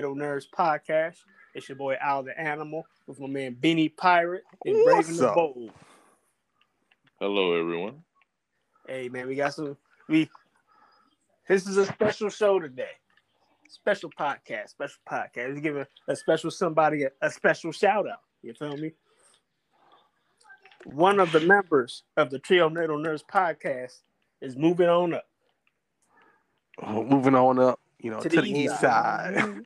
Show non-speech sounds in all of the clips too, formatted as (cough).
Trio Nerds podcast. It's your boy Al the Animal with my man Benny Pirate and Brave the Bold. Hello, everyone. Hey man, we got some. We this is a special show today. Special podcast, special podcast. We give a, a special somebody a, a special shout out. You feel me? One of the members of the Trionado Nerds podcast is moving on up. Oh, moving on up, you know, to, to the, the, east side. side. Mm-hmm.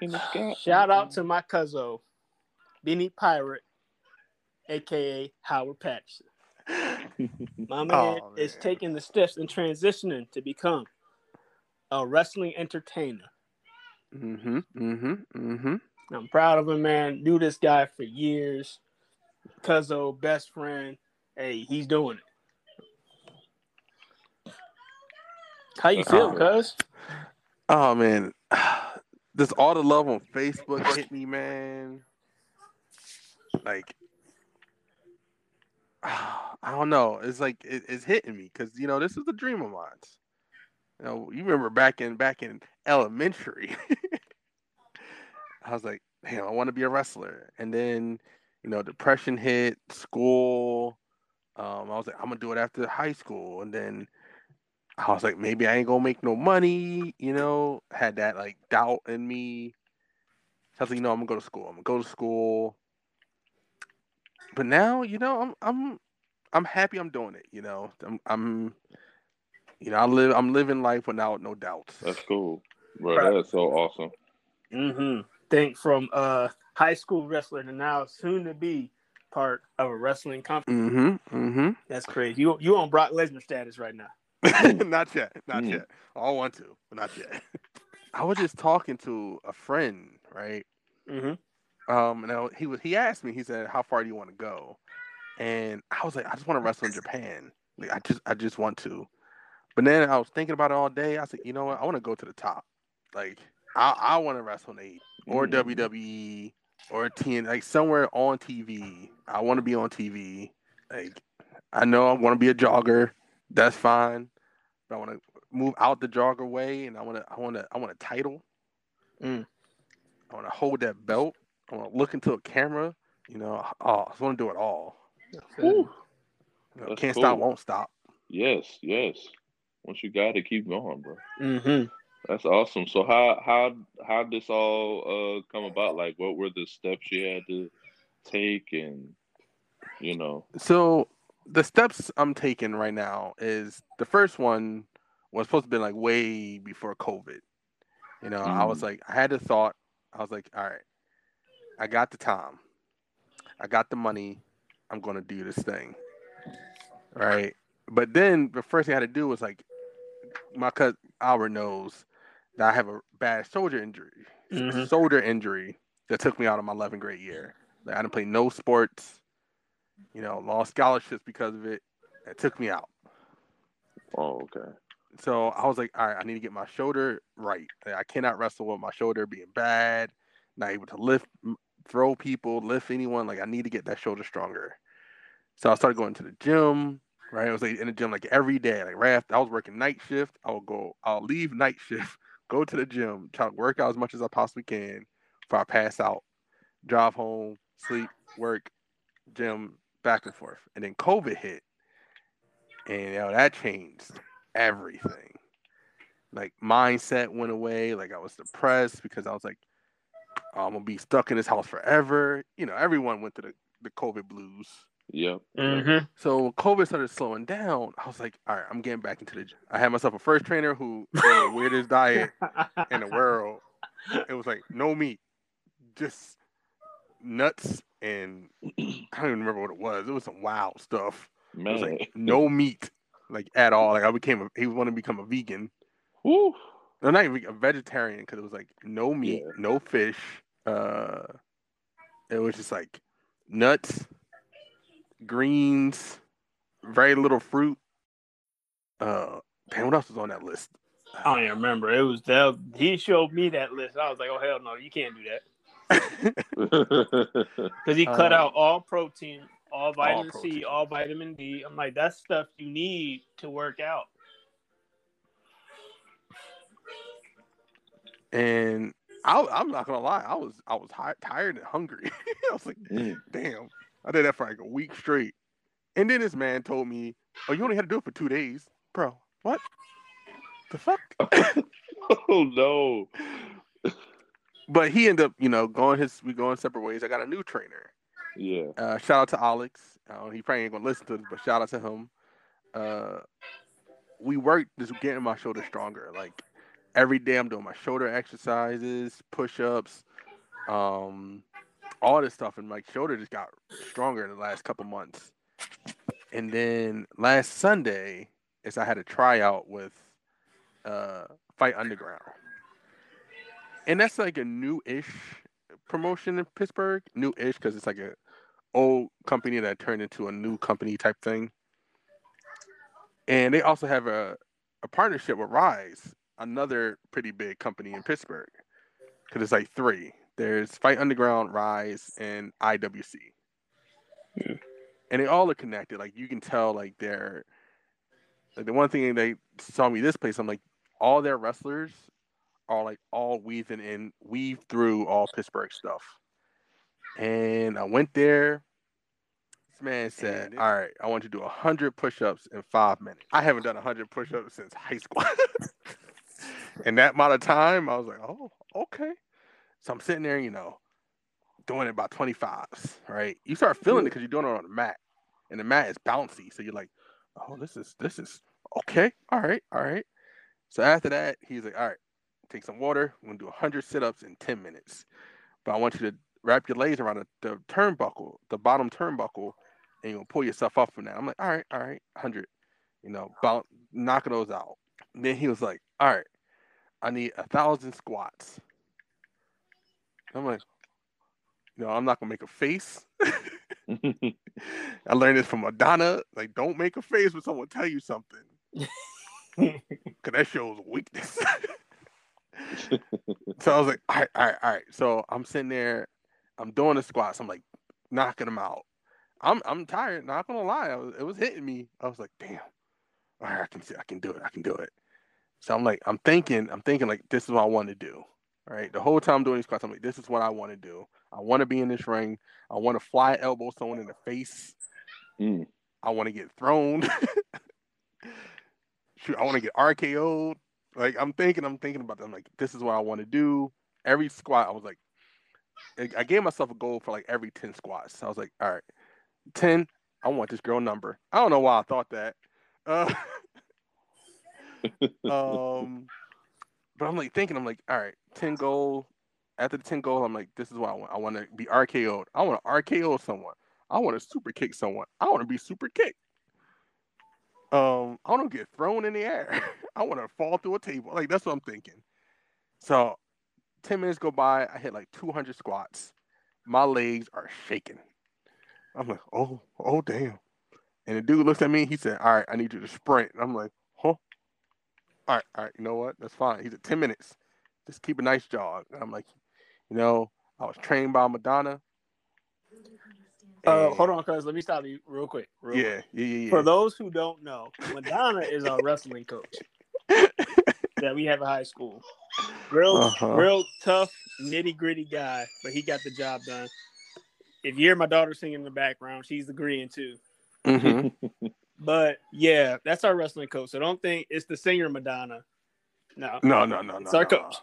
(sighs) Shout out to my cousin, Benny Pirate, aka Howard Patterson. (laughs) My man, oh, man, is taking the steps and transitioning to become a wrestling entertainer. Mm-hmm. Mm-hmm. Mm-hmm. I'm proud of him, man. Knew this guy for years. Cuzzo, best friend. Hey, he's doing it. How you feel, oh, cuz? Oh man. (sighs) Does all the love on Facebook hit me, man? Like (sighs) I don't know. It's like it, it's hitting me because you know this is a dream of mine. You know, you remember back in back in elementary, (laughs) I was like, "Damn, I want to be a wrestler." And then, you know, depression hit, school. Um, I was like, "I'm gonna do it after high school," and then I was like, maybe I ain't gonna make no money. You know, had that like doubt in me. So I was like, you know, I'm gonna go to school. I'm gonna go to school. But now, you know, I'm I'm I'm happy I'm doing it. You know, I'm I'm you know I live I'm living life without no doubts. That's cool, bro. Right. That's so awesome. Mm-hmm. Think from uh high school wrestler to now soon to be part of a wrestling company. Mm-hmm. Mm-hmm. That's crazy. You you on Brock Lesnar status right now? (laughs) (laughs) not yet. Not mm. yet. I want to, but not yet. (laughs) I was just talking to a friend, right? Mm-hmm. Um, and I, he was he asked me. He said, "How far do you want to go?" And I was like, "I just want to wrestle in Japan. Like, I just I just want to." But then I was thinking about it all day. I said, "You know what? I want to go to the top. Like, I I want to wrestle in A or mm. WWE or TN, like somewhere on TV. I want to be on TV. Like, I know I want to be a jobber. That's fine. But I want to move out the jobber way, and I want to, I want to, I want a title. Mm. I want to hold that belt. I want to look into a camera. You know, oh, I just want to do it all. You know, can't cool. stop, won't stop. Yes, yes. Once you got it, keep going, bro. Mm-hmm. That's awesome. So how how how did this all uh, come about? Like, what were the steps you had to take, and you know? So the steps I'm taking right now is the first one was supposed to be like way before COVID. You know, mm. I was mm. like, I had the thought, I was like, all right, I got the time, I got the money, I'm gonna do this thing. Right. But then the first thing I had to do was like my cousin Albert knows that I have a bad shoulder injury. Mm-hmm. Shoulder injury that took me out of my 11th grade year. Like I didn't play no sports you know, lost scholarships because of it. It took me out. Oh, okay. So I was like, all right, I need to get my shoulder right. I cannot wrestle with my shoulder being bad, not able to lift, throw people, lift anyone. Like I need to get that shoulder stronger. So I started going to the gym. Right, I was like in the gym like every day. Like right after I was working night shift, I would go. I'll leave night shift, (laughs) go to the gym, try to work out as much as I possibly can before I pass out. Drive home, sleep, work, gym, back and forth. And then COVID hit, and you know that changed everything. Like mindset went away. Like I was depressed because I was like, oh, I'm gonna be stuck in this house forever. You know, everyone went to the the COVID blues. Yeah. Mm-hmm. So when COVID started slowing down, I was like, all right, I'm getting back into the gym. I had myself a first trainer who the (laughs) weirdest diet in the world. (laughs) It was like no meat, just nuts and I don't even remember what it was. It was some wild stuff. Man. It was like no meat, like at all. Like I became a, he wanted to become a vegan. Woo. No, not even a vegetarian because it was like no meat, yeah. no fish. Uh, it was just like nuts, greens, very little fruit. Uh, damn, what else was on that list? I don't even remember. It was that he showed me that list. I was like, oh hell no, you can't do that. Because he cut uh, out all protein, all vitamin all C, all vitamin D. I'm like, that's stuff you need to work out. And I, am not gonna lie, I was I was high, tired and hungry. (laughs) I was like, mm. damn, I did that for like a week straight. And then this man told me, "Oh, you only had to do it for two days, bro. What? The fuck? (coughs) oh no!" But he ended up, you know, going his we going separate ways. I got a new trainer. Yeah. Uh, shout out to Alex. Uh, he probably ain't gonna listen to this, but shout out to him. Uh, we worked just getting my shoulder stronger. Like every day, I'm doing my shoulder exercises, push ups, um, all this stuff, and my shoulder just got stronger in the last couple months. And then last Sunday, is I had a tryout with uh, Fight Underground and that's like a new-ish promotion in Pittsburgh. New-ish because it's like a old company that turned into a new company type thing. And they also have a, a partnership with Rise, another pretty big company in Pittsburgh. Because it's like three. There's Fight Underground, Rise, and IWC. Yeah. And they all are connected. Like you can tell, like they're like the one thing they saw me this place. I'm like, all their wrestlers are like all weaving in, weave through all Pittsburgh stuff. And I went there. This man said, "All right, I want you to do hundred push-ups in five minutes." I haven't done hundred push-ups since high school. (laughs) in that amount of time, I was like, "Oh, okay." So I'm sitting there, you know, doing it about 25s, right? You start feeling it because you're doing it on the mat, and the mat is bouncy, so you're like, "Oh, this is this is okay. All right, all right." So after that, he's like, "All right, take some water. We're gonna do 100 sit-ups in 10 minutes. But I want you to wrap your legs around the, the turnbuckle, the bottom turnbuckle, and you'll pull yourself up from that. I'm like, all right, all right, 100. You know, about knocking those out. And then he was like, all right, I need a thousand squats. I'm like, no, I'm not gonna make a face. (laughs) I learned this from Madonna. Like, don't make a face when someone tell you something. (laughs) Cause that shows weakness. (laughs) so I was like, all right, all right, all right. So I'm sitting there, I'm doing the squats. I'm like knocking them out. I'm I'm tired. Not gonna lie, was, it was hitting me. I was like, damn. All right, I can see, I can do it. I can do it. So I'm like, I'm thinking, I'm thinking like this is what I want to do. All right. The whole time I'm doing these squats, I'm like, this is what I want to do. I want to be in this ring. I want to fly elbow someone in the face. Mm. I want to get thrown. (laughs) Shoot, I want to get RKO'd. Like I'm thinking, I'm thinking about them. Like this is what I want to do. Every squat, I was like, I gave myself a goal for like every ten squats. I was like, all right, ten. I want this girl number. I don't know why I thought that. Uh, (laughs) um, but I'm like thinking, I'm like, all right, ten goal. After the ten goal, I'm like, this is what I want. I want to be RKO'd. I want to RKO someone. I want to super kick someone. I want to be super kicked. Um, I want to get thrown in the air. (laughs) I want to fall through a table. Like that's what I'm thinking. So, ten minutes go by. I hit like 200 squats. My legs are shaking. I'm like, oh, oh, damn. And the dude looks at me. He said, "All right, I need you to sprint." And I'm like, huh? All right, all right. You know what? That's fine. He said, 10 minutes. Just keep a nice jog." And I'm like, you know, I was trained by Madonna. Uh, hold on, cuz let me stop you real quick. Real yeah, quick. yeah, yeah, yeah. For those who don't know, Madonna is our wrestling coach that we have at high school. Real, uh-huh. real tough, nitty gritty guy, but he got the job done. If you hear my daughter singing in the background, she's agreeing too. Mm-hmm. (laughs) but yeah, that's our wrestling coach. So don't think it's the singer Madonna. No, no, no, no, it's no, our no. coach.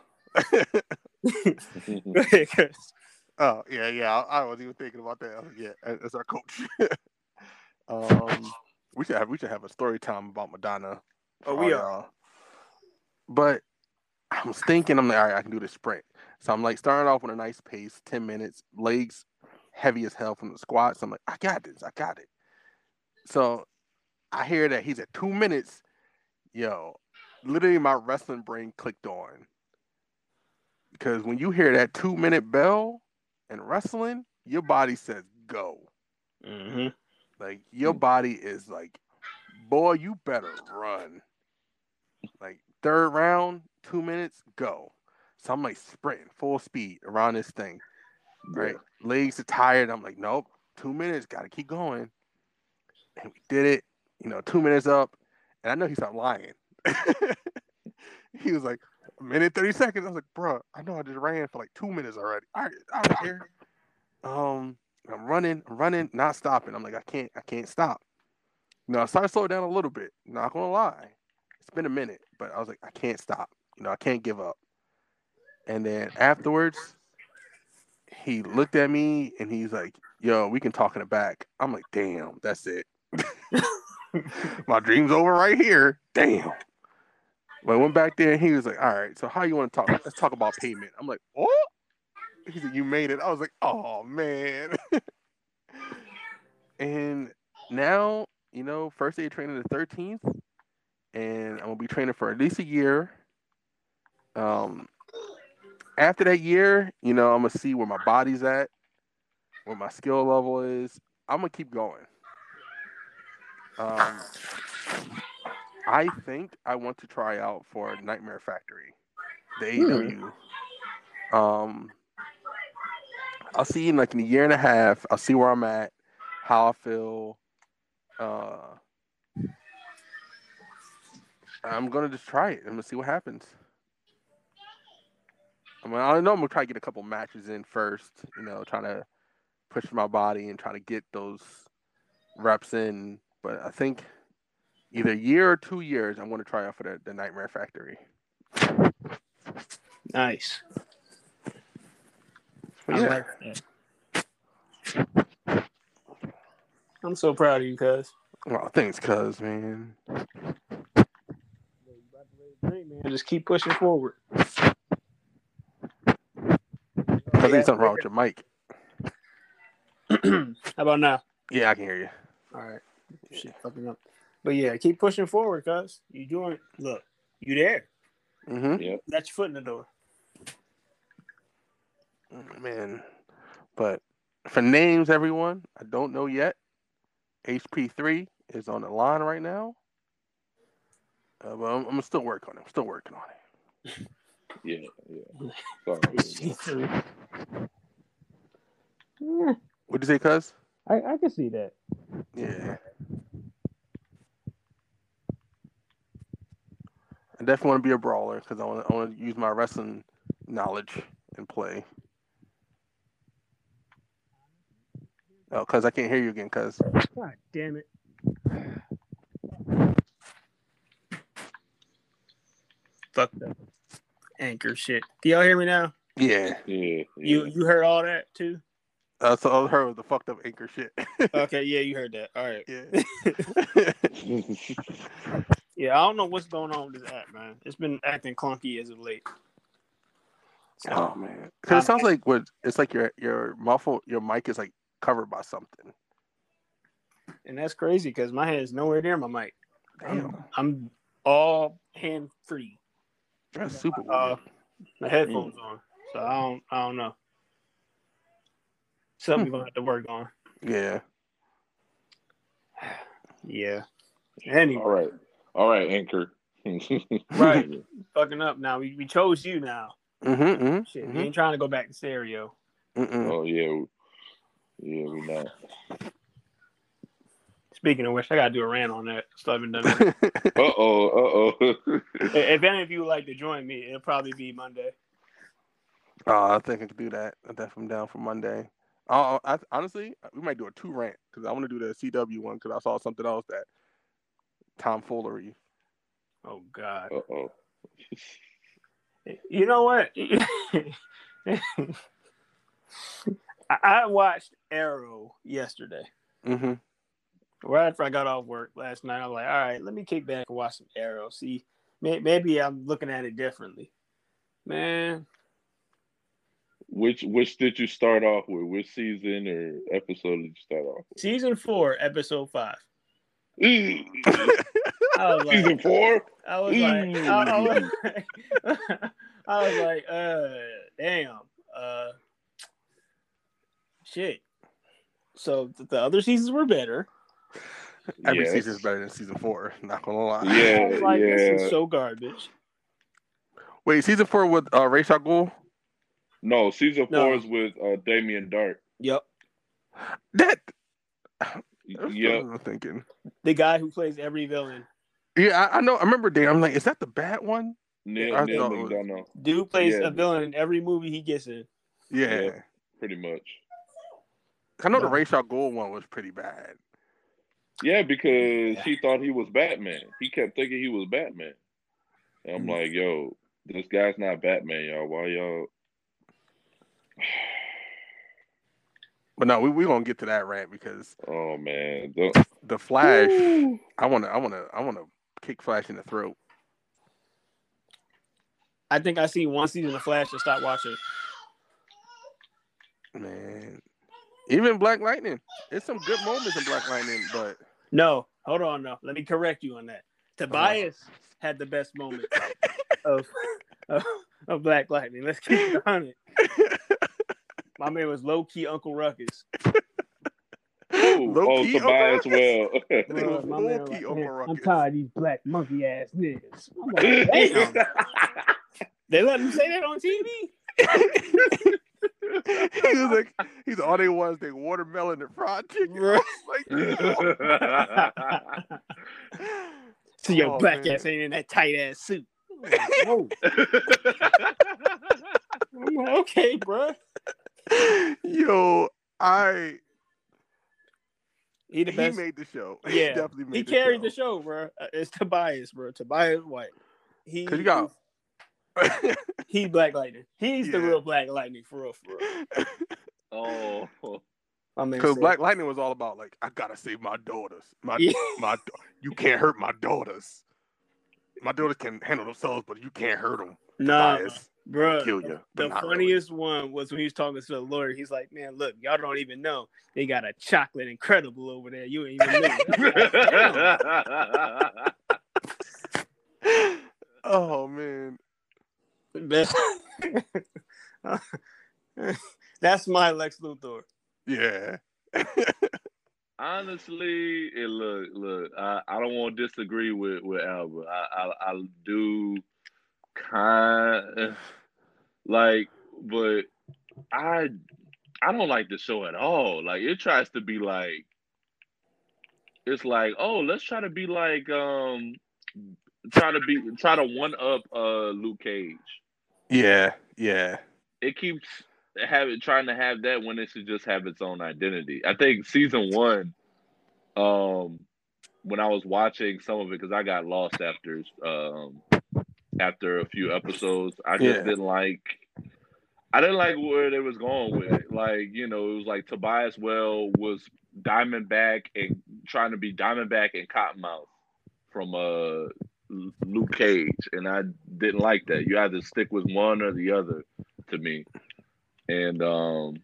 (laughs) (laughs) Oh yeah, yeah. I, I was even thinking about that. Yeah, as our coach. um, we should have we should have a story time about Madonna. Oh, we are. But I was thinking, I'm like, all right, I can do the sprint. So I'm like starting off with a nice pace, ten minutes, legs heavy as hell from the squats. I'm like, I got this, I got it. So I hear that he's at two minutes. Yo, literally, my wrestling brain clicked on because when you hear that two minute bell in wrestling, your body says go. Mm-hmm. Like your body is like, boy, you better run. Third round, two minutes, go. So I'm like sprinting full speed around this thing. Right, yeah. legs are tired. I'm like, nope, two minutes, gotta keep going. And we did it. You know, two minutes up, and I know he's not lying. (laughs) he was like, a minute thirty seconds. I was like, bro, I know I just ran for like two minutes already. I I don't care. Um, I'm running, I'm running, not stopping. I'm like, I can't, I can't stop. You know, I started to slow down a little bit. Not gonna lie, it's been a minute, but I was like, I can't stop. You know, I can't give up. And then afterwards, he looked at me and he's like, "Yo, we can talk in the back." I'm like, "Damn, that's it. (laughs) My dream's over right here. Damn." But I went back there and he was like, "All right, so how you want to talk? Let's talk about payment." I'm like, oh. "What?" He said, "You made it." I was like, "Oh man." (laughs) and now, you know, first day of training the 13th, and I'm gonna be training for at least a year. Um, after that year, you know, I'm gonna see where my body's at, where my skill level is. I'm gonna keep going. Um, I think I want to try out for Nightmare Factory, the AEW. Hmm. Um, I'll see in like in a year and a half. I'll see where I'm at, how I feel. Uh, I'm gonna just try it. I'm gonna see what happens. I mean, I know I'm gonna try to get a couple matches in first. You know, trying to push my body and try to get those reps in. But I think either year or two years, I'm going to try out for the, the Nightmare Factory. Nice. Yeah. like that. I'm so proud of you, cuz. Well, thanks, cuz, man. Just keep pushing forward. I think something wrong with your mic. (clears throat) How about now? Yeah, I can hear you. All right. Shit, fucking up. But yeah, keep pushing forward, cuz you doing. Look, you there. Mm-hmm. Yep. That's your foot in the door. Mm, man, but for names, everyone, I don't know yet. HP3 is on the line right now. Uh, but I'm, I'm still working on it. I'm still working on it. Yeah, yeah. (laughs) Sorry. yeah. What'd you say, cuz? I, I can see that. Yeah. I definitely want to be a brawler because I want, I want to use my wrestling knowledge and play. Oh, because I can't hear you again, cuz. God damn it. Fuck that anchor shit. Do y'all hear me now? Yeah. Yeah. You you heard all that too? Uh, so all I heard was the fucked up anchor shit. (laughs) okay, yeah, you heard that. All right. Yeah. (laughs) yeah, I don't know what's going on with this app, man. It's been acting clunky as of late. So, oh man, because it sounds like what it's like your your muffle your mic is like covered by something. And that's crazy because my head is nowhere near my mic. Damn. I'm, I'm all hand free. That's super uh, the headphones on, so I don't I don't know. Something gonna have to work on. Yeah. Yeah. Anyway. All right. All right, Anchor. (laughs) right. Fucking up now. We, we chose you now. Mm-hmm, mm-hmm, Shit, mm-hmm. we ain't trying to go back to stereo. Mm-mm. Oh yeah. Yeah, we not. Speaking of which, I gotta do a rant on that. Still haven't done it. uh oh, uh oh. if any of you would like to join me, it'll probably be Monday. Uh, I think I could do that. I definitely down for Monday. Uh, I, honestly, we might do a two rant because I want to do the CW one because I saw something else that tomfoolery. Oh God. Uh oh. you know what? (laughs) I watched Arrow yesterday. Mm-hmm right after I got off work last night, I was like, all right, let me kick back and watch some Arrow. See, maybe I'm looking at it differently. Man. Which which did you start off with? Which season or episode did you start off with? Season four, episode five. (laughs) Mm. like, season four? I was like, I, I, was like, (laughs) I was like, uh, damn, uh, shit. So the other seasons were better. (laughs) Every yes. season is better than season four. Not gonna lie. Yeah, (laughs) like, yeah. This is so garbage. Wait, season four with uh, Ra's al No, season no. four is with uh, Damien Darhk. Yep. That. Yeah. I'm thinking the guy who plays every villain. Yeah, I, I, know. I remember. Dan. I'm like, is that the bad one? Neal, I Neal thought McDonough. Dude plays Yeah. a villain in every movie he gets in. Yeah. Yeah. Pretty much. I know the No. Ra's al Ghul one was pretty bad. Yeah, because he thought he was Batman. He kept thinking he was Batman. And I'm Mhm. like, yo, this guy's not Batman, y'all. Why y'all? (sighs) But no, we we gonna get to that rant because Oh man, Don't- the Flash. I wanna I wanna I wanna kick Flash in the throat. I think I see one season of Flash and stop watching. Man. Even Black Lightning. There's some good moments in Black Lightning, but No, hold on, no. Let me correct you on that. Tobias had the best moment (laughs) of, of of Black Lightning. Let's keep it on it. My man was low key Uncle Ruckus. oh, Low oh key, Tobias (laughs) Uncle well. Bro, was my low man key like, Uncle "Man, I'm tired of these black monkey ass niggas. Like, (laughs) they let him say that on TV? (laughs) he was like, he's all they was they watermelon and fried chicken. Right. (laughs) Like, So (laughs) your Oh, black man. ass ain't in that tight ass suit. Like, Whoa. I'm like, okay, bro. Yo, I He the he made the show. Yeah, definitely made he the carried show. the show, bro. Uh, It's Tobias, bro. Tobias Whale. He, 'Cause you got- he Black Lightning. He's the real Black Lightning for real, for real. oh, My man Because said- Black Lightning was all about like, I gotta save my daughters. My Yeah. my you can't hurt my daughters. My daughters can handle themselves, but you can't hurt them. Nah, Bias, bro. kill you. The funniest one was when he was talking to the lawyer. He's like, "Man, look, y'all don't even know they got a chocolate incredible over there. You ain't even know." Like, "Damn." (laughs) (laughs) oh man, Best- (laughs) That's my Lex Luthor. yeah. (laughs) Honestly, it look look. I, I don't want to disagree with with Albert. I I, I do kind like, but I I don't like the show at all. Like it tries to be like it's like oh let's try to be like um try to be try to one up uh Luke Cage. Yeah, yeah, it keeps having trying to have that when it should just have its own identity. I think season one, um, when I was watching some of it because I got lost after um after a few episodes, I just Yeah. didn't like. I didn't like where they was going with it. Like you know, it was like Tobias Whale was Diamondback and trying to be Diamondback and Cottonmouth from uh Luke Cage, and I didn't like that. You either stick with one or the other to me. And um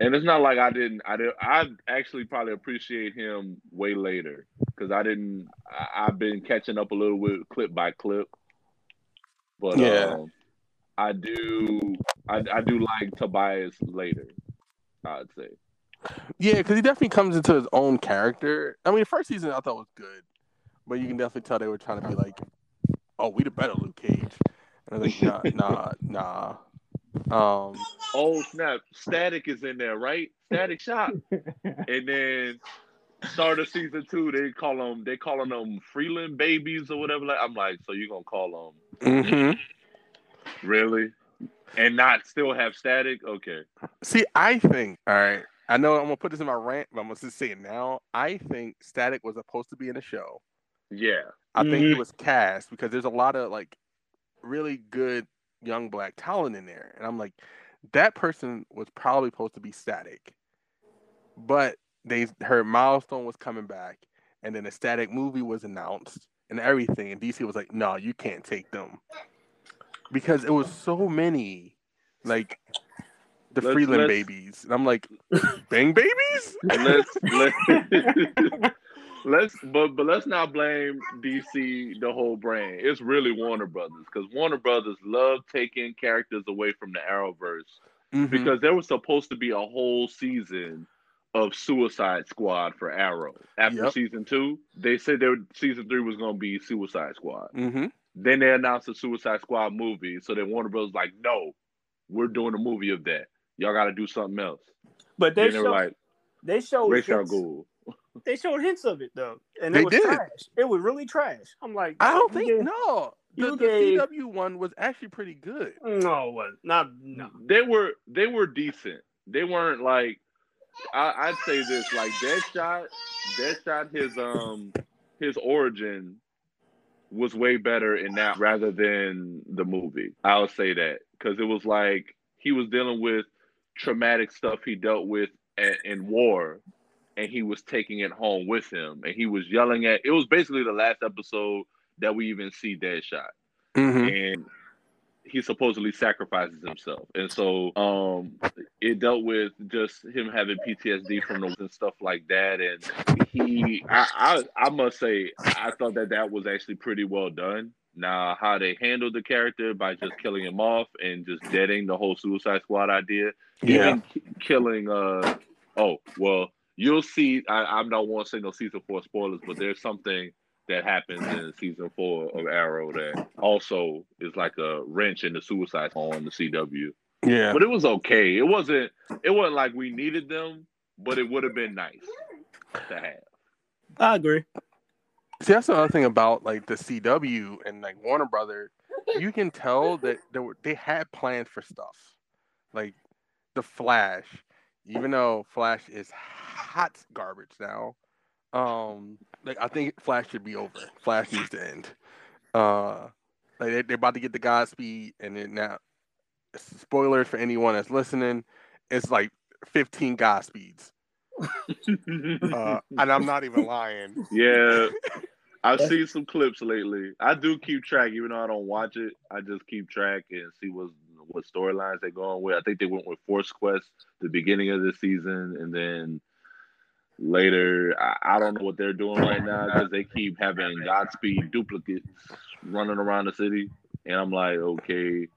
and it's not like I didn't I did I actually probably appreciate him way later because I didn't I, I've been catching up a little bit clip by clip. But Yeah. um I do I, I do like Tobias later, I'd say. yeah. Because he definitely comes into his own character. I mean, the first season I thought was good, but you can definitely tell they were trying to be like, "Oh, we the better Luke Cage," and I was like, "Nah, (laughs) nah, nah." Um, Oh snap! Static is in there, right? Static Shock. (laughs) and then start of season two, they call them they calling them Freeland babies or whatever. Like I'm like, so you gonna call them mhm. really, and not still have static? Okay, See, I think, all right, I know I'm gonna put this in my rant, but I'm gonna just say it now. I think Static was supposed to be in the show. Yeah, I think he Mhm. was cast because there's a lot of like really good young black talent in there, and I'm like, that person was probably supposed to be Static, but they her Milestone was coming back, and then the Static movie was announced and everything, and DC was like, no, you can't take them. Because it was so many, like the Let's- Freeland let's- babies, and I'm like, Bang babies. (laughs) let's let, (laughs) (laughs) let's but but let's not blame DC the whole brand. It's really Warner Brothers because Warner Brothers love taking characters away from the Arrowverse Mhm. because there was supposed to be a whole season of Suicide Squad for Arrow. After Yep. season two, they said their season three was going to be Suicide Squad. Mhm. Then they announced a Suicide Squad movie, so then Warner Brothers like, no, we're doing a movie of that. Y'all got to do something else. But they then they like, they showed hints, Ghul. They showed hints of it though, and They it was did. trash. It was really trash. I'm like, I don't think get- no. the, the CW one was actually pretty good. No, it was not. No, they were they were decent. They weren't like I, would say this like Deadshot. Deadshot his um his origin was way better in that rather than the movie. I'll say that because it was like he was dealing with traumatic stuff he dealt with at, in war and he was taking it home with him and he was yelling at it was basically the last episode that we even see Deadshot. Mm-hmm. And he supposedly sacrifices himself. And so um it dealt with just him having PTSD from the and stuff like that. And he I, I I must say I thought that that was actually pretty well done. Now, how they handled the character by just killing him off and just deading the whole Suicide Squad idea, yeah. even killing. Uh, oh well, you'll see. I, I don't want to say no season four spoilers, but there's something that happens in season four of Arrow that also is like a wrench in the Suicide on the CW. Yeah, but it was okay. It wasn't. It wasn't like we needed them, but it would have been nice to have. I agree. See, that's the other thing about like the CW and like Warner Brother. You can tell that they were they had plans for stuff, like the Flash. Even though Flash is hot garbage now, um, like I think Flash should be over. Flash needs to end. Uh, like they, they're about to get the Godspeed, and then now, spoilers for anyone that's listening, it's like 15 Godspeeds. (laughs) uh, and I'm not even lying. Yeah, I've seen some clips lately. I do keep track, even though I don't watch it. I just keep track and see what what storylines they're going with. I think they went with Force Quest the beginning of the season, and then later I, I don't know what they're doing right now because they keep having Godspeed duplicates running around the city, and I'm like, okay.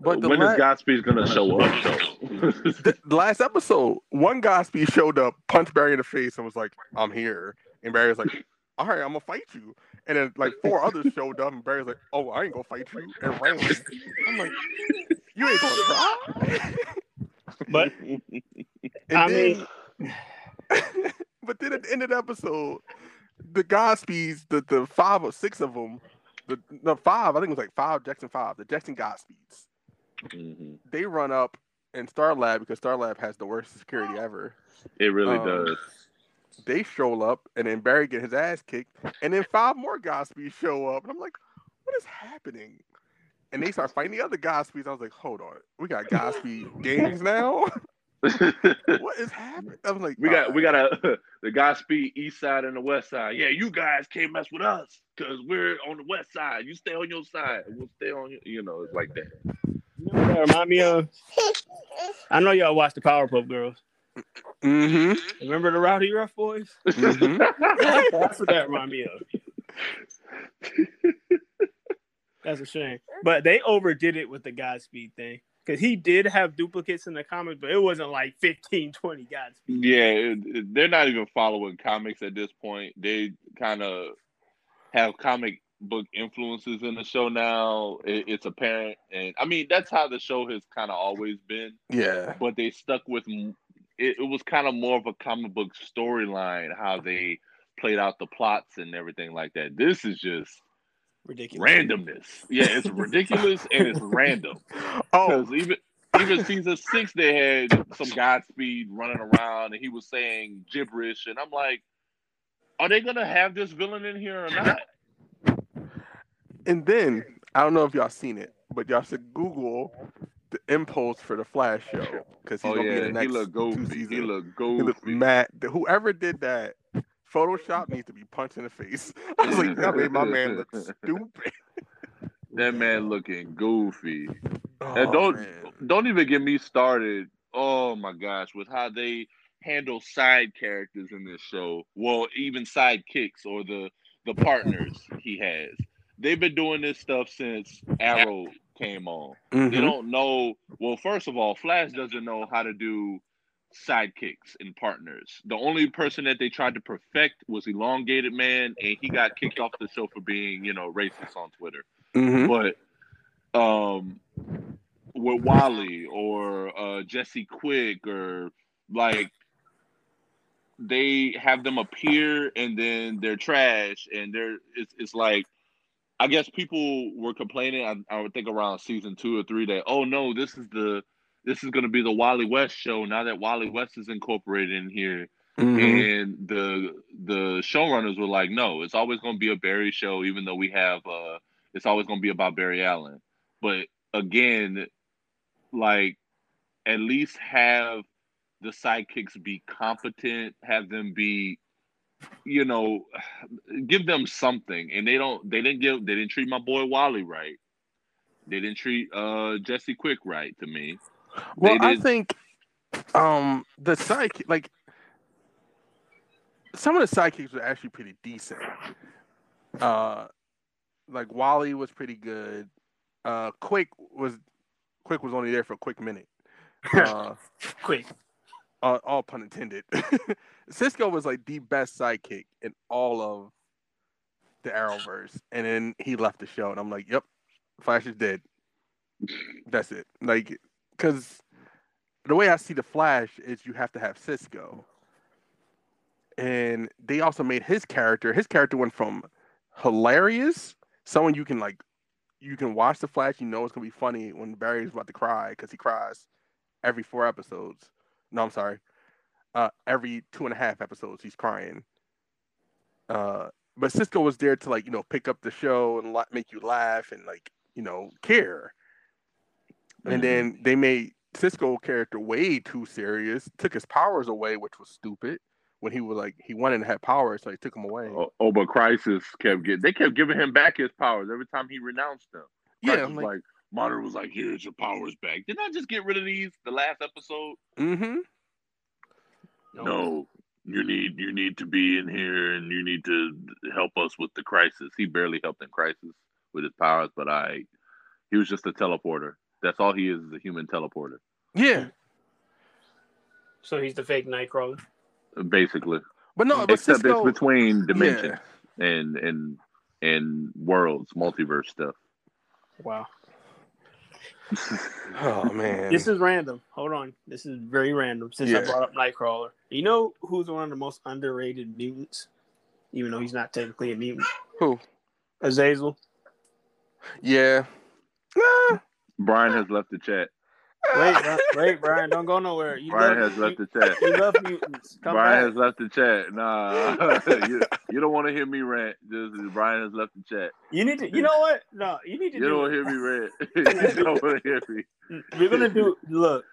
But when la- is Godspeed gonna show up? the, the last episode, one Godspeed showed up, punched Barry in the face, and was like, "I'm here," and Barry was like, all right, I'm gonna fight you. And then like four others showed up, and Barry's like, oh, I ain't gonna fight you, and ran. I'm like, you ain't gonna try. but I then, mean, (laughs) but then at the end of the episode, the Godspeeds, the the five or six of them, the the five, I think it was like five Jackson five, the Jackson Godspeeds. Mm-hmm. They run up in Star Lab because Star Lab has the worst security ever. It really um, does they stroll up, and then Barry get his ass kicked, and then five more Godspeeds show up, and I'm like, what is happening? And they start fighting the other Godspeeds. I was like, hold on, we got Godspeed (laughs) gangs now. (laughs) what is happening? I was like, we got right. we got a (laughs) the Godspeed East Side and the West Side. Yeah, you guys can't mess with us because we're on the West Side. You stay on your side, we'll stay on your. You know, it's like that. You know what that remind me of? I know y'all watch the Powerpuff Girls. Mm-hmm. Remember the Rowdyruff Boys? Mm-hmm. (laughs) That's what that reminded me of. That's a shame. But they overdid it with the Godspeed thing. Because he did have duplicates in the comics, but it wasn't like 15, 20 Godspeed. Yeah, it, it, they're not even following comics at this point. They kind of have comic book influences in the show now. It, it's apparent. And I mean, that's how the show has kind of always been. Yeah. But they stuck with it, it was kind of more of a comic book storyline how they played out the plots and everything like that. This is just ridiculous randomness. Yeah, it's (laughs) ridiculous and it's random. Oh, even even season six, they had some Godspeed running around and he was saying gibberish, and I'm like, are they gonna have this villain in here or not? And then I don't know if y'all seen it, but y'all should Google the impulse for the Flash show because he's oh, gonna yeah. be in the next he look goofy. two seasons. He look goofy. He look mad. Whoever did that, Photoshop needs to be punched in the face. (laughs) I was like, that made my man look stupid. (laughs) that man looking goofy. Oh, and don't man. don't even get me started. Oh my gosh, with how they handle side characters in this show. Well, even sidekicks or the the partners he has. They've been doing this stuff since Arrow came on. Mm-hmm. They don't know. Well, first of all, Flash doesn't know how to do sidekicks and partners. The only person that they tried to perfect was Elongated Man, and he got kicked off the show for being, you know, racist on Twitter. Mm-hmm. But um, with Wally or uh, Jesse Quick or like they have them appear and then they're trash and they're it's, it's like I guess people were complaining. I, I would think around season two or three that oh no, this is the this is going to be the Wally West show now that Wally West is incorporated in here. Mm-hmm. And the the showrunners were like, no, it's always going to be a Barry show, even though we have uh, it's always going to be about Barry Allen. But again, like at least have the sidekicks be competent, have them be you know, give them something. And they don't they didn't give they didn't treat my boy Wally right. They didn't treat uh Jesse Quick right to me. Well, I think um the psych like some of the sidekicks were actually pretty decent. Uh like Wally was pretty good. Uh Quick was Quick was only there for a quick minute. (laughs) Uh quick. Uh, all pun intended. (laughs) Cisco was like the best sidekick in all of the Arrowverse, and then he left the show, and I'm like, "Yep, Flash is dead. That's it." Like, because the way I see the Flash is you have to have Cisco, and they also made his character. His character went from hilarious, someone you can like, you can watch the Flash, you know it's gonna be funny when Barry's about to cry because he cries every four episodes. No, I'm sorry, uh, every two and a half episodes he's crying. Uh, but Cisco was there to like you know pick up the show and make you laugh and like you know care. Mm-hmm. And then they made Cisco character way too serious, took his powers away, which was stupid. When he was like he wanted to have powers, so he took them away. Oh, oh but Crisis kept getting they kept giving him back his powers every time he renounced them. Crisis yeah, I'm like, like Monitor was like, "Here's your powers back." Didn't I just get rid of these the last episode? Mm-hmm. No, you need you need to be in here and you need to help us with the crisis. He barely helped in crisis with his powers, but I he was just a teleporter. That's all he is, is a human teleporter. Yeah. So he's the fake Nightcrawler. Basically. But no, but except Cisco, it's between dimensions yeah. and and and worlds, multiverse stuff. Wow. (laughs) oh man. This is random. Hold on. This is very random since yeah. I brought up Nightcrawler. You know who's one of the most underrated mutants? Even though he's not technically a mutant. Who? Azazel. Yeah. Ah. Brian has left the chat. Wait, wait, Brian, don't go nowhere. You Brian has left the chat. You love mutants. Come Brian back. has left the chat. Nah, (laughs) you, you, don't want to hear me rant. Just Brian has left the chat. You need to. You know what? No, you need to. You do don't want to hear me rant. (laughs) (laughs) you don't want to hear me. We're gonna do. Look,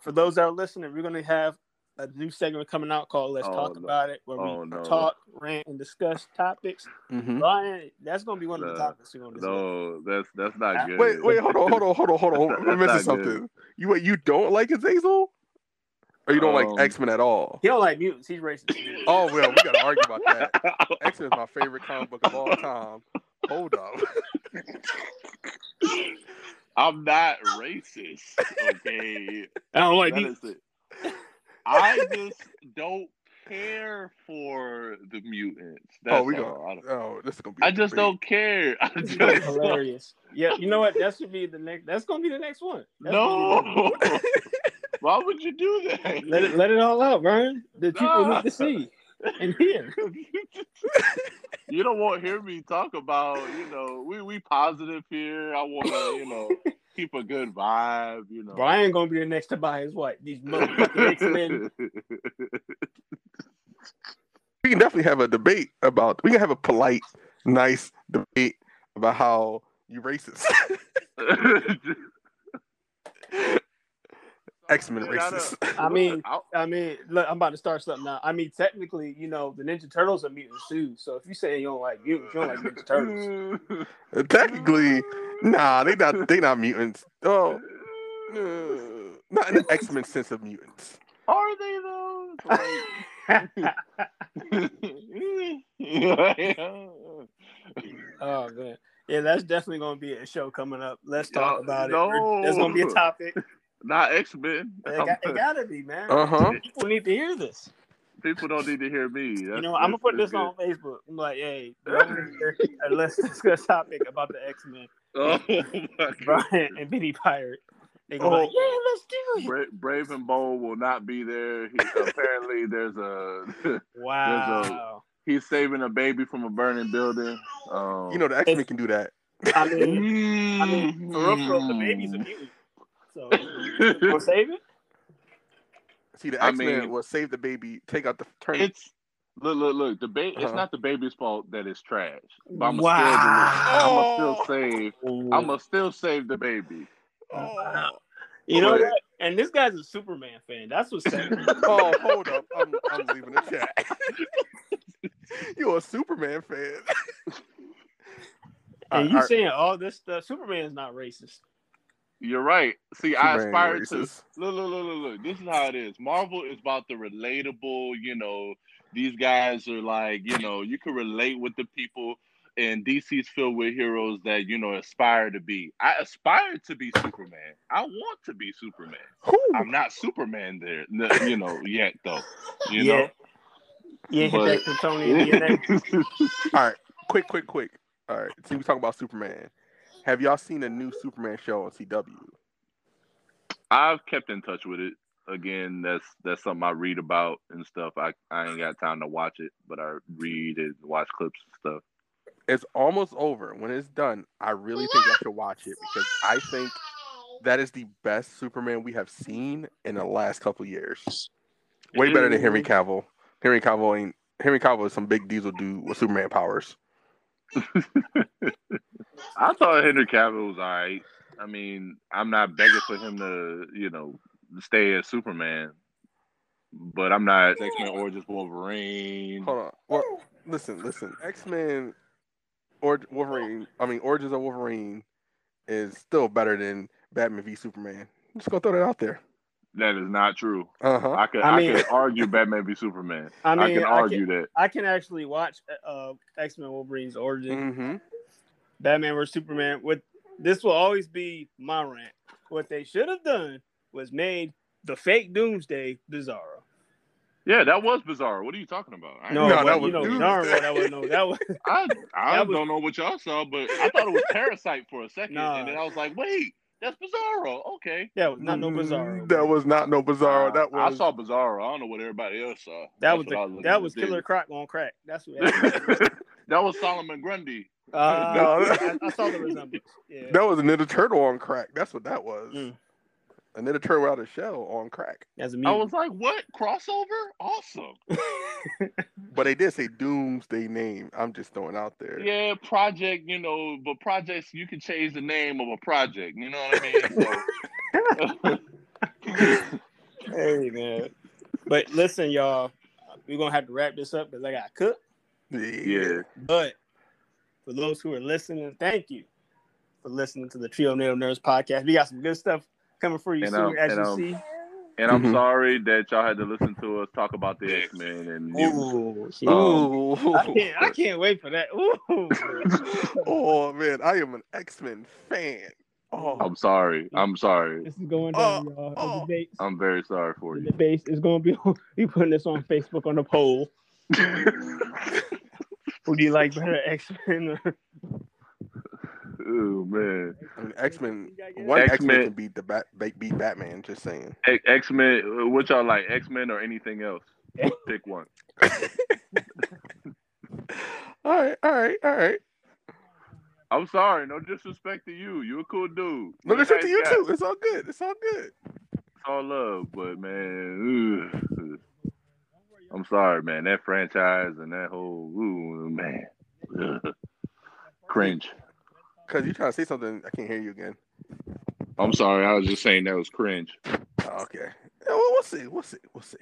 for those that are listening, we're gonna have a new segment coming out called "Let's oh, Talk no. About It," where oh, we no. talk, rant, and discuss topics. Mm-hmm. Brian, that's gonna be one of the topics we're gonna discuss. No, that's that's not good. Wait, wait, hold on, hold on, hold on, hold on. (laughs) I'm missing something. Good. You you don't like Azazel? Or you don't um, like X Men at all? He don't like mutants. He's racist. (laughs) oh well, we gotta argue about that. (laughs) X Men is my favorite comic book of all time. Hold up. I'm not racist. Okay. I don't like mutants. I just don't care for the mutants. Oh, that's oh, we go. Oh, this is gonna be. I (laughs) just don't care. I just hilarious. Yeah, you know what? That should be the next. That's gonna be the next one. That's no. (laughs) Why would you do that? Let it let it all out, Brian. The people need to see and hear. (laughs) you don't want to hear me talk about. You know, we we positive here. I want to. You know keep a good vibe, you know. Brian gonna be the next to buy his what? These motherfucking X Men. (laughs) We can definitely have a debate about. We can have a polite, nice debate about how you racist. (laughs) (laughs) X Men racist. I (laughs) mean, I mean, look, I'm about to start something now. I mean, technically, you know, the Ninja Turtles are mutants too. So if you say you don't like mutants, you don't like Ninja Turtles. (laughs) technically, nah, they not they not mutants. Oh, not in the X Men sense of mutants. Are they though? (laughs) oh man. Yeah, that's definitely gonna be a show coming up. Let's talk no, about no. it. There's gonna be a topic. Not X Men. It, got, it (laughs) gotta be, man. Uh huh. People need to hear this. People don't need to hear me. That's, you know, I'm gonna put this good. on Facebook. I'm like, (laughs) hey, let's discuss topic about the X Men. Oh (laughs) Brian and Benny Pirate. They go, oh, like, yeah, let's do it. Bra- Brave and Bold will not be there. He, apparently, there's a wow. There's a, he's saving a baby from a burning building. Um, You know the X Men can do that. I mean, I mean, for real, for real, the baby's a mutant. So, we'll (laughs) save it. See, the I X Men mean- will save the baby, take out the turn. it's look, look, look. The ba- It's Uh-huh. not the baby's fault that it's trash. But I'm Wow. still, I'm still save. I'm gonna still save the baby. oh, You know But- what? And this guy's a Superman fan. That's what's sad. (laughs) oh, hold up! I'm, I'm leaving the chat. (laughs) You're a Superman fan. and you Alright, saying all this stuff? Superman is not racist. You're right. See, I aspire to look, look, look, look, look. This is how it is. Marvel is about the relatable. You know, these guys are like, you know, you can relate with the people. And DC's filled with heroes that you know aspire to be. I aspire to be Superman. I want to be Superman. Who? I'm not Superman there, n- you know, yet though. You yeah. know. You ain't hit But- that Kryptonian (laughs) DNA. All right, quick, quick, quick. All right, see, we talk about Superman. Have y'all seen a new Superman show on CW? I've kept in touch with it. Again, that's that's something I read about and stuff. I, I ain't got time to watch it, but I read and watch clips and stuff. It's almost over. When it's done, I really think I should watch it because I think that is the best Superman we have seen in the last couple years. Way better than Henry Cavill. Henry Cavill ain't Henry Cavill is some big diesel dude with Superman powers. (laughs) I thought Henry Cavill was all right. I mean, I'm not begging for him to, you know, stay as Superman, but I'm not X Men Origins Wolverine. Hold on. Well, listen, listen. X Men or Wolverine. I mean, Origins of Wolverine is still better than Batman v Superman. I'm just gonna throw that out there. That is not true. Uh huh. I could I I, could (laughs) argue Batman v Superman. I I, mean, can I argue can, that. I can actually watch uh, X Men Wolverine's origin, Mm-hmm. Batman vs Superman. What this will always be my rant. What they should have done was made the fake Doomsday Bizarro. Yeah, that was bizarre. What are you talking about? I, No, No, but that you was know Doomsday. darn that was no that was (laughs) (laughs) I, I That was- don't know what y'all saw, but I thought it was Parasite for a second, Nah. and then I was like, wait, that's Bizarro. Okay. that was not no Bizarro. That was not no Bizarro. Uh, That was I saw Bizarro. I don't know what everybody else saw. that That's was the, looking that was there. Killer Croc on crack. That's what. (laughs) that was Solomon Grundy. Uh, (laughs) No. I, I saw the resemblance. (laughs) Yeah. that was a Ninja Turtle on crack. That's what that was. Mm. A Ninja Turtle out of shell on crack. As a I mutant. was like, what crossover? Awesome. (laughs) But they did say Doomsday name. I'm just throwing out there. Yeah, project. You know, but projects you can change the name of a project. You know what I mean? So, (laughs) hey man. But listen, y'all, we're gonna have to wrap this up because I got to cook. yeah. But for those who are listening, thank you for listening to the Trionado Nerds podcast. We got some good stuff coming for you And, soon, um, as and, you um, see. And I'm Mhm. sorry that y'all had to listen to us talk about the X Men and. Ooh, shit. Ooh. I can't, I can't wait for that. Ooh. (laughs) oh man, I am an X Men fan. Oh, I'm sorry. I'm sorry. This is going down, y'all. Oh. debates, I'm very sorry for you. the base is going to be. (laughs) We putting this on Facebook on the poll. (laughs) Who do you like better, X Men? Oh man. I mean, X Men. You One. X Men can beat the bat, beat Batman. Just saying. X Men. What y'all like? X Men or anything else? (laughs) Pick one. (laughs) all right, all right, all right. I'm sorry. No disrespect to you. You're a cool dude. No, You're to you guy. too. It's all good. It's all good. It's all love, but man, ugh. I'm sorry, man. That franchise and that whole ooh, man, ugh. (laughs) cringe. Cause you trying to say something, I can't hear you again. I'm sorry. I was just saying that was cringe. Oh, okay. Yeah, well, we'll see. We'll see. We'll see.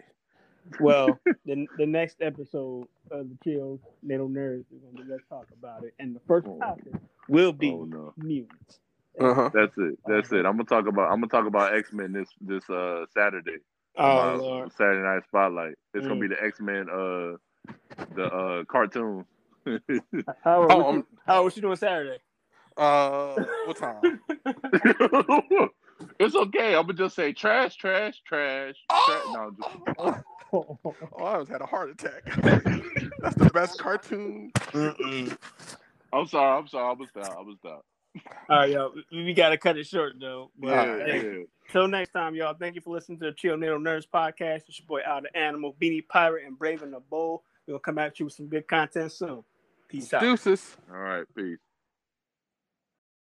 Well, (laughs) the the next episode of the Chill Nail Nerds is going to be Let's Talk About It. And the first Oh. topic will be Oh no. mutants. Uh huh. That's it. That's it. I'm gonna talk about. I'm gonna talk about X Men this this uh Saturday. Oh, Lord. Saturday Night Spotlight. It's gonna Mm. be the X Men uh the uh cartoon. (laughs) How are, Oh, what, um, how was you doing Saturday? Uh, what time? (laughs) it's okay. I'm gonna just say trash, trash, trash. trash. No, just, Oh, oh, I almost had a heart attack. (laughs) That's the best cartoon. I'm sorry. I'm sorry. I'm gonna. I'm gonna. All right, y'all. We, we got to cut it short, though. But, Yeah, hey, yeah. Till next time, y'all. Thank you for listening to the Trionado Nerds podcast. It's your boy Out of Animal, Beanie Pirate, and Braving the Bull. We'll come at you with some good content soon. Peace out. Deuces. All right, peace.